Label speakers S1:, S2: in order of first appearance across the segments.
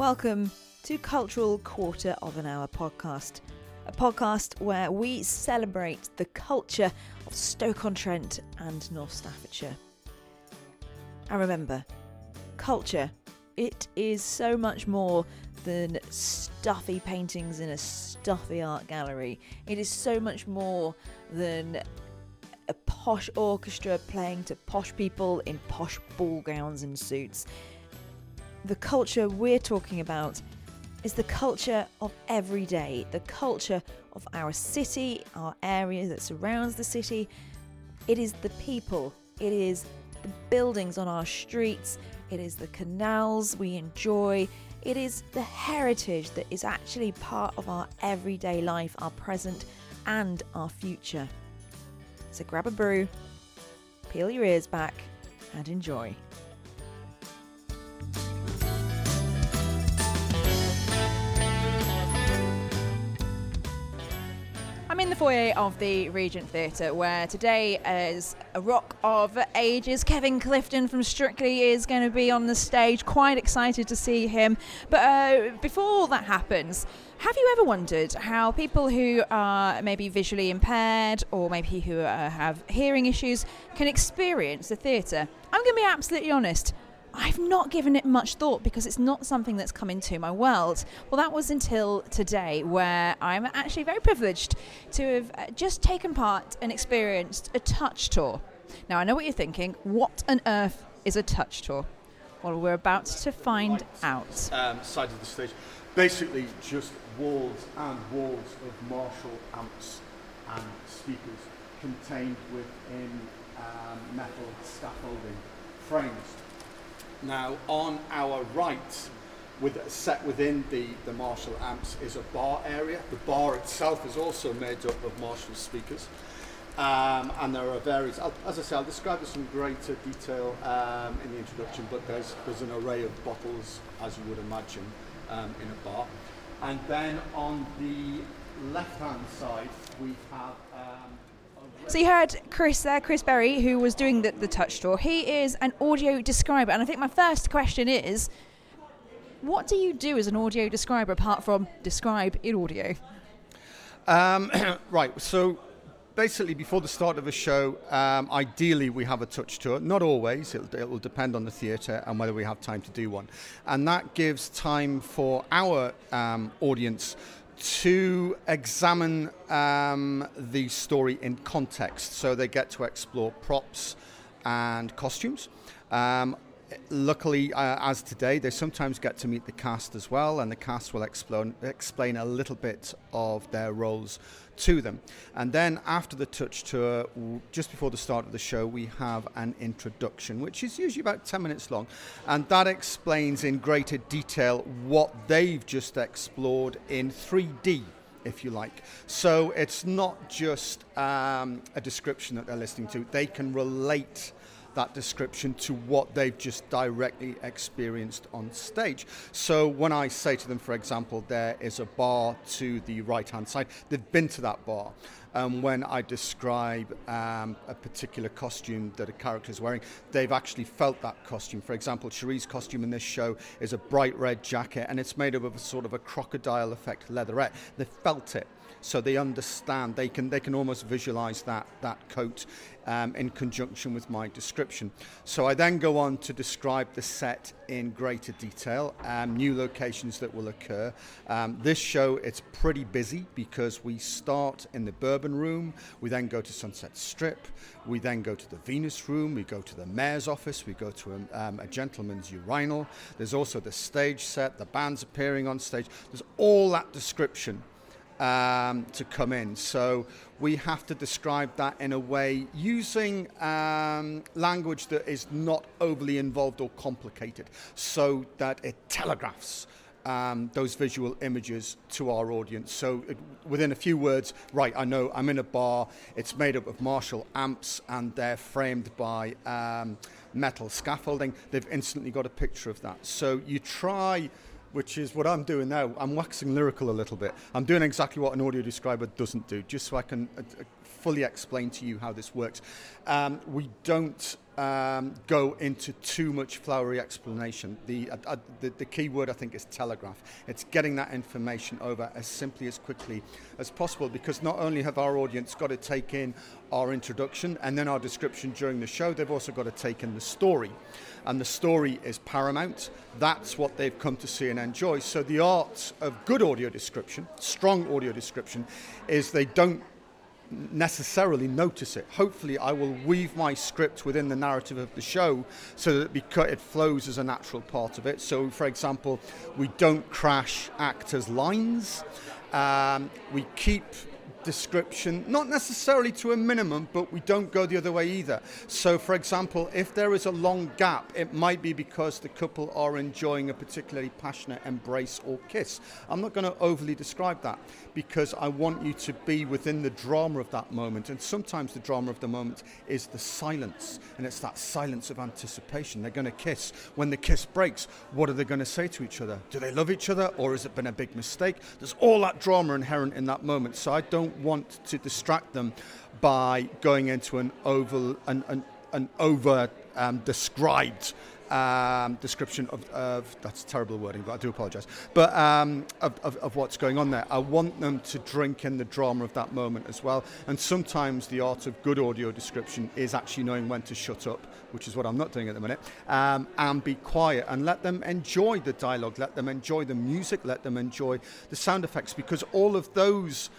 S1: Welcome to Cultural Quarter of an Hour podcast, a podcast where we celebrate the culture of Stoke-on-Trent and North Staffordshire. And remember, culture, it is so much more than stuffy paintings in a stuffy art gallery. It is so much more than a posh orchestra playing to posh people in posh ball gowns and suits. The culture we're talking about is the culture of every day, the culture of our city, our area that surrounds the city. It is the people, it is the buildings on our streets, it is the canals we enjoy, it is the heritage that is actually part of our everyday life, our present and our future. So grab a brew, peel your ears back, and enjoy. Foyer of the Regent Theatre where today is a rock of ages. Kevin Clifton from Strictly is going to be on the stage. Quite excited to see him. But uh, before that happens, have you ever wondered how people who are maybe visually impaired or maybe who uh, have hearing issues can experience the theatre? I'm going to be absolutely honest. I've not given it much thought because it's not something that's come into my world. Well, that was until today, where I'm actually very privileged to have uh, just taken part and experienced a touch tour. Now, I know what you're thinking. What on earth is a touch tour? Well, we're about to find out.
S2: Um, side of the stage. Basically, just walls and walls of Marshall amps and speakers contained within um, metal scaffolding frames. Now, on our right, with, set within the, the Marshall amps, is a bar area. The bar itself is also made up of Marshall speakers. Um, and there are various, as I say, I'll describe this in greater detail um, in the introduction, but there's, there's an array of bottles, as you would imagine, um, in a bar. And then on the left-hand side, we have
S1: So you heard Chris there, Chris Berry, who was doing the, the touch tour. He is an audio describer, and I think my first question is, what do you do as an audio describer apart from describe in audio?
S2: Um, right, so basically, before the start of a show, um, ideally we have a touch tour. Not always, it'll, it will depend on the theatre and whether we have time to do one. And that gives time for our um, audience to examine um, the story in context. So they get to explore props and costumes. Um, luckily, uh, as today, they sometimes get to meet the cast as well, and the cast will explain, explain a little bit of their roles to them. And then after the touch tour, just before the start of the show, we have an introduction, which is usually about 10 minutes long, and that explains in greater detail what they've just explored in 3D if you like. So it's not just um, a description that they're listening to, they can relate that description to what they've just directly experienced on stage. So when I say to them, for example, there is a bar to the right hand side, they've been to that bar. Um, when I describe um, a particular costume that a character is wearing, they've actually felt that costume. For example, Sherrie's costume in this show is a bright red jacket and it's made up of a sort of a crocodile effect leatherette. They felt it so they understand they can they can almost visualize that that coat um, in conjunction with my description. So I then go on to describe the set in greater detail um, new locations that will occur. Um, this show it's pretty busy because we start in the bourbon room we then go to sunset strip we then go to the venus room we go to the mayor's office we go to a, um, a gentleman's urinal. There's also the stage set the bands appearing on stage. There's all that description um, to come in. So we have to describe that in a way using um, language that is not overly involved or complicated so that it telegraphs. Um, those visual images to our audience. So, it, within a few words, right, I know I'm in a bar, it's made up of Marshall amps, and they're framed by um, metal scaffolding. They've instantly got a picture of that. So, you try which is what I'm doing now. I'm waxing lyrical a little bit. I'm doing exactly what an audio describer doesn't do, just so I can uh, uh, fully explain to you how this works. Um, we don't um, go into too much flowery explanation. The, uh, uh, the, the key word I think is telegraph. It's getting that information over as simply as quickly as possible because not only have our audience got to take in our introduction and then our description during the show, they've also got to take in the story. And the story is paramount. That's what they've come to see and enjoy. So the art of good audio description, strong audio description, is they don't necessarily notice it. Hopefully, I will weave my script within the narrative of the show so that it flows as a natural part of it. So, for example, we don't crash actors' lines. Um, we keep description, not necessarily to a minimum, but we don't go the other way either. So, for example, if there is a long gap, it might be because the couple are enjoying a particularly passionate embrace or kiss. I'm not going to overly describe that because I want you to be within the drama of that moment. And sometimes the drama of the moment is the silence, and it's that silence of anticipation. They're going to kiss. When the kiss breaks, what are they going to say to each other? Do they love each other, or has it been a big mistake? There's all that drama inherent in that moment. So I don't want to distract them by going into an over an, an, an over um, described um, description of, of, that's terrible wording, but I do apologise. But um, of, of, of, what's going on there, I want them to drink in the drama of that moment as well. And sometimes the art of good audio description is actually knowing when to shut up, which is what I'm not doing at the minute, um, and be quiet and let them enjoy the dialogue, let them enjoy the music, let them enjoy the sound effects, because all of those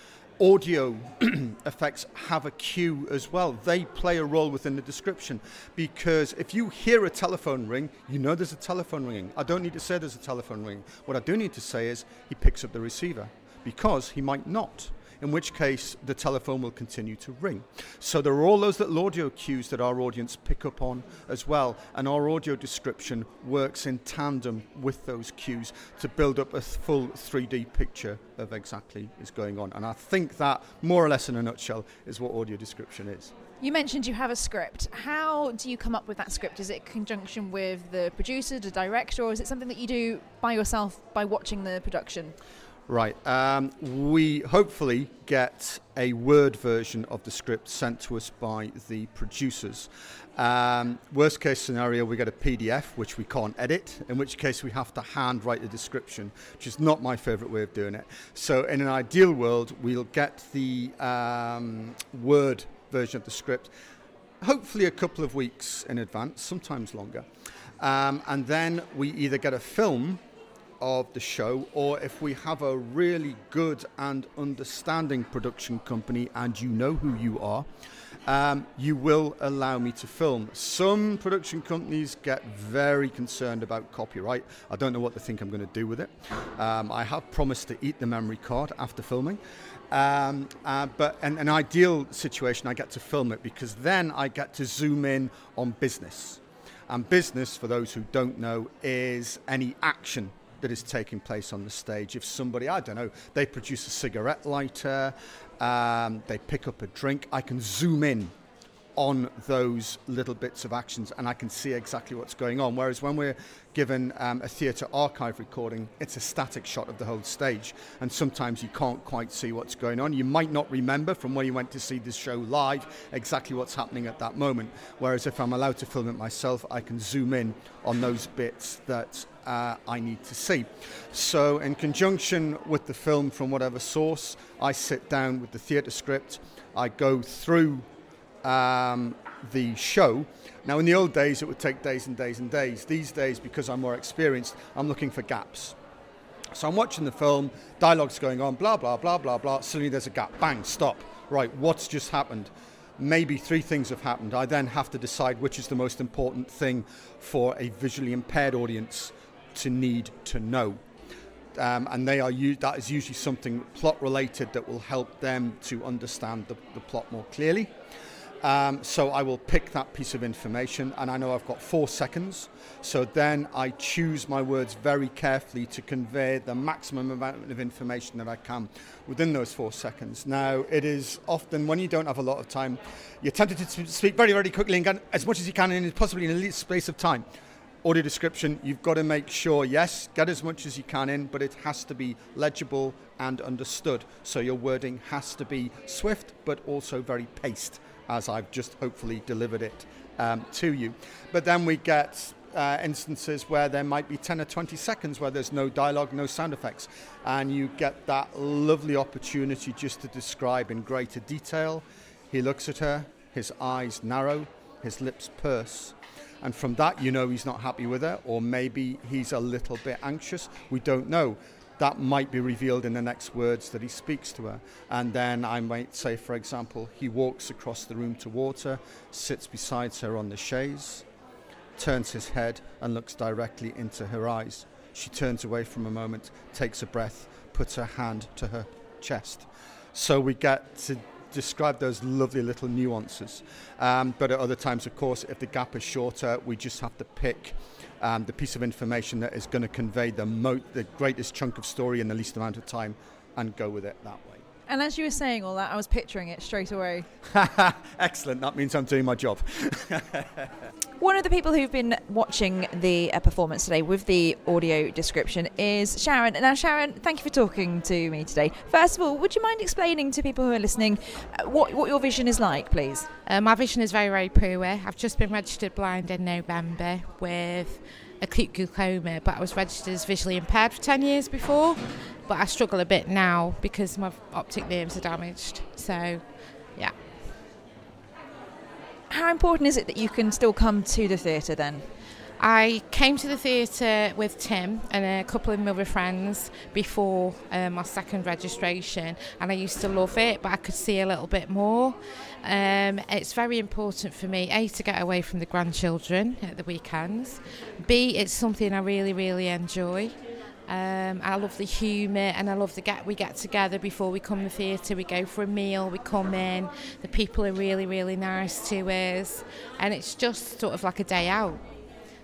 S2: audio effects have a cue as well. They play a role within the description because if you hear a telephone ring, you know there's a telephone ringing. I don't need to say there's a telephone ring. What I do need to say is he picks up the receiver because he might not in which case the telephone will continue to ring. So there are all those little audio cues that our audience pick up on as well, and our audio description works in tandem with those cues to build up a full 3D picture of exactly is going on. And I think that, more or less in a nutshell, is what audio description is.
S1: You mentioned you have a script. How do you come up with that script? Is it in conjunction with the producer, the director, or is it something that you do by yourself by watching the production?
S2: Right. Um, we hopefully get a Word version of the script sent to us by the producers. Um, worst case scenario, we get a PDF which we can't edit, in which case we have to handwrite the description, which is not my favourite way of doing it. So, in an ideal world, we'll get the um, Word version of the script, hopefully a couple of weeks in advance, sometimes longer. Um, and then we either get a film of the show, or if we have a really good and understanding production company and you know who you are, um, you will allow me to film. Some production companies get very concerned about copyright. I don't know what they think I'm going to do with it. Um, I have promised to eat the memory card after filming. Um, uh, but in an ideal situation, I get to film it because then I get to zoom in on business. And business, for those who don't know, is any action that is taking place on the stage. If somebody, I don't know, they produce a cigarette lighter, um, they pick up a drink, I can zoom in on those little bits of actions and I can see exactly what's going on. Whereas when we're given um, a theatre archive recording, it's a static shot of the whole stage, and sometimes you can't quite see what's going on. You might not remember from when you went to see the show live exactly what's happening at that moment. Whereas if I'm allowed to film it myself, I can zoom in on those bits that uh, I need to see. So, in conjunction with the film from whatever source, I sit down with the theatre script, I go through um, the show. Now, in the old days, it would take days and days and days. These days, because I'm more experienced, I'm looking for gaps. So I'm watching the film, dialogue's going on, blah, blah, blah, blah, blah. Suddenly there's a gap. Bang, stop. Right, what's just happened? Maybe three things have happened. I then have to decide which is the most important thing for a visually impaired audience to need to know. Um, and they are that is usually something plot related that will help them to understand the, the plot more clearly. Um, so I will pick that piece of information, and I know I've got four seconds. So then I choose my words very carefully to convey the maximum amount of information that I can within those four seconds. Now, it is often when you don't have a lot of time, you're tempted to speak very, very quickly and get as much as you can in possibly in a little space of time audio description, you've got to make sure, yes, get as much as you can in, but it has to be legible and understood. So your wording has to be swift, but also very paced, as I've just hopefully delivered it um, to you. But then we get uh, instances where there might be 10 or 20 seconds where there's no dialogue, no sound effects, and you get that lovely opportunity just to describe in greater detail. He looks at her, his eyes narrow, his lips purse. And from that, you know he's not happy with her, or maybe he's a little bit anxious. We don't know. That might be revealed in the next words that he speaks to her. And then I might say, for example, he walks across the room towards her, sits beside her on the chaise, turns his head and looks directly into her eyes. She turns away from a moment, takes a breath, puts her hand to her chest. So we get to describe those lovely little nuances. Um, but at other times, of course, if the gap is shorter, we just have to pick um, the piece of information that is going to convey the, mo- the greatest chunk of story in the least amount of time and go with it that way.
S1: And as you were saying all that, I was picturing it straight away.
S2: Excellent. That means I'm doing my job.
S1: One of the people who've been watching the uh, performance today with the audio description is Sharon. Now, Sharon, thank you for talking to me today. First of all, would you mind explaining to people who are listening uh, what, what your vision is like, please?
S3: Uh, my vision is very, very poor. I've just been registered blind in November with acute glaucoma, but I was registered as visually impaired for 10 years before. But I struggle a bit now because my optic nerves are damaged. So, yeah.
S1: How important is it that you can still come to the theatre then?
S3: I came to the theatre with Tim and a couple of my other friends before um, my second registration, and I used to love it, but I could see a little bit more. Um, it's very important for me, A, to get away from the grandchildren at the weekends, B, it's something I really, really enjoy. Um, I love the humour and I love the get we get together before we come to the theatre. We go for a meal, we come in. The people are really, really nice to us, and it's just sort of like a day out.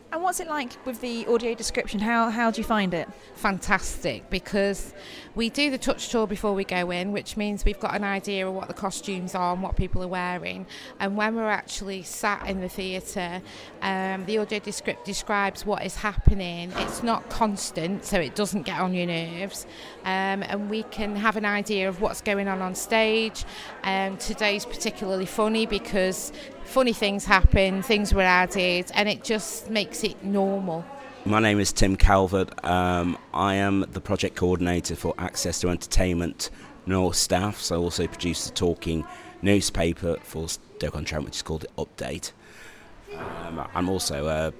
S1: And what's it like with the audio description? How, how do you find it?
S3: Fantastic because we do the touch tour before we go in, which means we've got an idea of what the costumes are and what people are wearing. And when we're actually sat in the theatre, um, the audio descript describes what is happening. It's not constant, so it doesn't get on your nerves. Um, and we can have an idea of what's going on on stage. Um, today's particularly funny because funny things happen, things were added, and it just makes it normal.
S4: My name is Tim Calvert. Um, I am the project coordinator for Access to Entertainment North Staff. So I also produce the talking newspaper for Stoke-on-Trent, which is called Update. Um, I'm also a,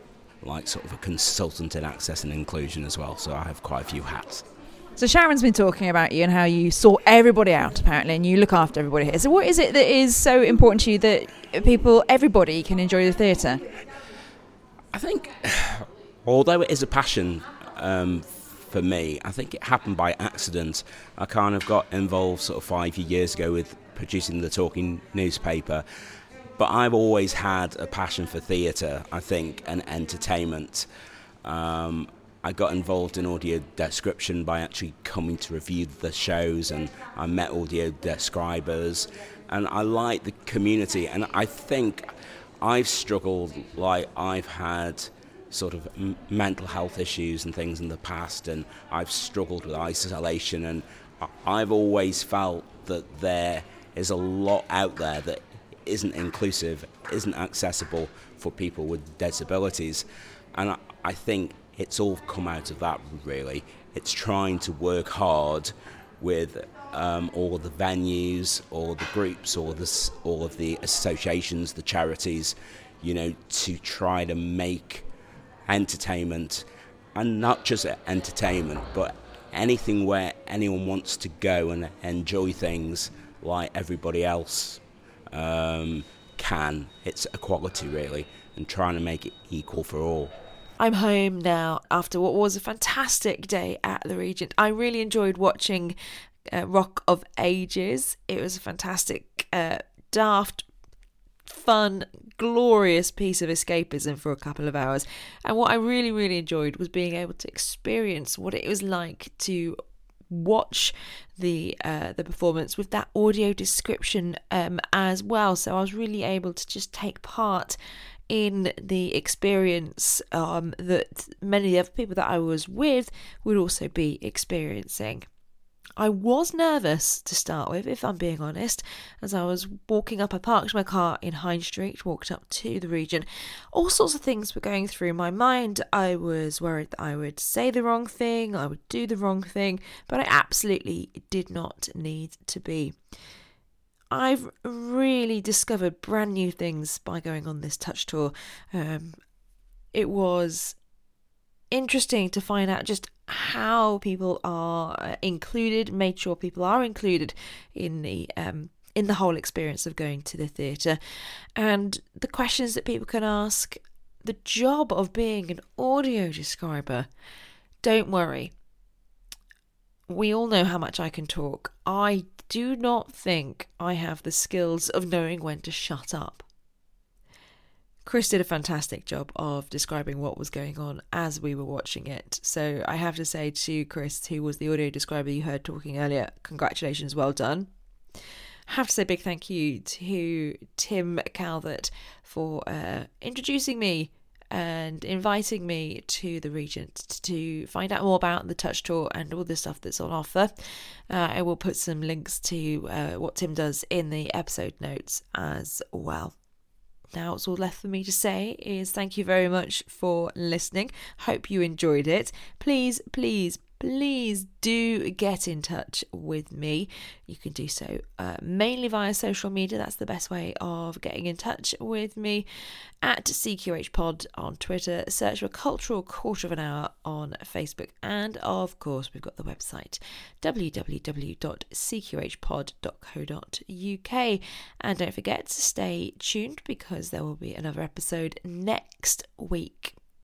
S4: like sort of a consultant in access and inclusion as well, so I have quite a few hats.
S1: So Sharon's been talking about you and how you sort everybody out apparently, and you look after everybody here. So what is it that is so important to you that people, everybody, can enjoy the theatre?
S4: I think, although it is a passion um, for me, I think it happened by accident. I kind of got involved sort of five years ago with producing the talking newspaper. But I've always had a passion for theatre, I think, and entertainment. Um, I got involved in audio description by actually coming to review the shows, and I met audio describers, and I like the community. And I think I've struggled, like I've had sort of m- mental health issues and things in the past, and I've struggled with isolation, and I've always felt that there is a lot out there that isn't inclusive, isn't accessible for people with disabilities, and I, I think it's all come out of that really. It's trying to work hard with um, all the venues, all the groups, all the all of the associations, the charities, you know, to try to make entertainment, and not just entertainment, but anything where anyone wants to go and enjoy things like everybody else um, can. It's equality really, and trying to make it equal for all.
S1: I'm home now after what was a fantastic day at the Regent. I really enjoyed watching uh, Rock of Ages. It was a fantastic, uh, daft, fun, glorious piece of escapism for a couple of hours. And what I really, really enjoyed was being able to experience what it was like to watch the uh, the performance with that audio description um, as well. So I was really able to just take part in the experience um, that many of the people that I was with would also be experiencing. I was nervous to start with, if I'm being honest, as I was walking up. I parked my car in High Street, walked up to the Regent. All sorts of things were going through my mind. I was worried that I would say the wrong thing, I would do the wrong thing, but I absolutely did not need to be. I've really discovered brand new things by going on this touch tour. Um, it was interesting to find out just how people are uh, included, made sure people are included in the um, in the whole experience of going to the theatre, and the questions that people can ask. The job of being an audio describer. Don't worry. We all know how much I can talk. I do not think I have the skills of knowing when to shut up. Chris did a fantastic job of describing what was going on as we were watching it. So I have to say to Chris, who was the audio describer you heard talking earlier, congratulations, well done. I have to say big thank you to Tim Calvert for uh, introducing me and inviting me to the Regent to find out more about the Touch Tour and all the stuff that's on offer. Uh, I will put some links to uh, what Tim does in the episode notes as well. Now, it's all left for me to say is thank you very much for listening. Hope you enjoyed it. Please, please, please do get in touch with me. You can do so uh, mainly via social media. That's the best way of getting in touch with me at CQH Pod on Twitter. Search for Cultural Quarter of an Hour on Facebook. And of course, we've got the website www.cqhpod.co.uk. And don't forget to stay tuned because there will be another episode next week.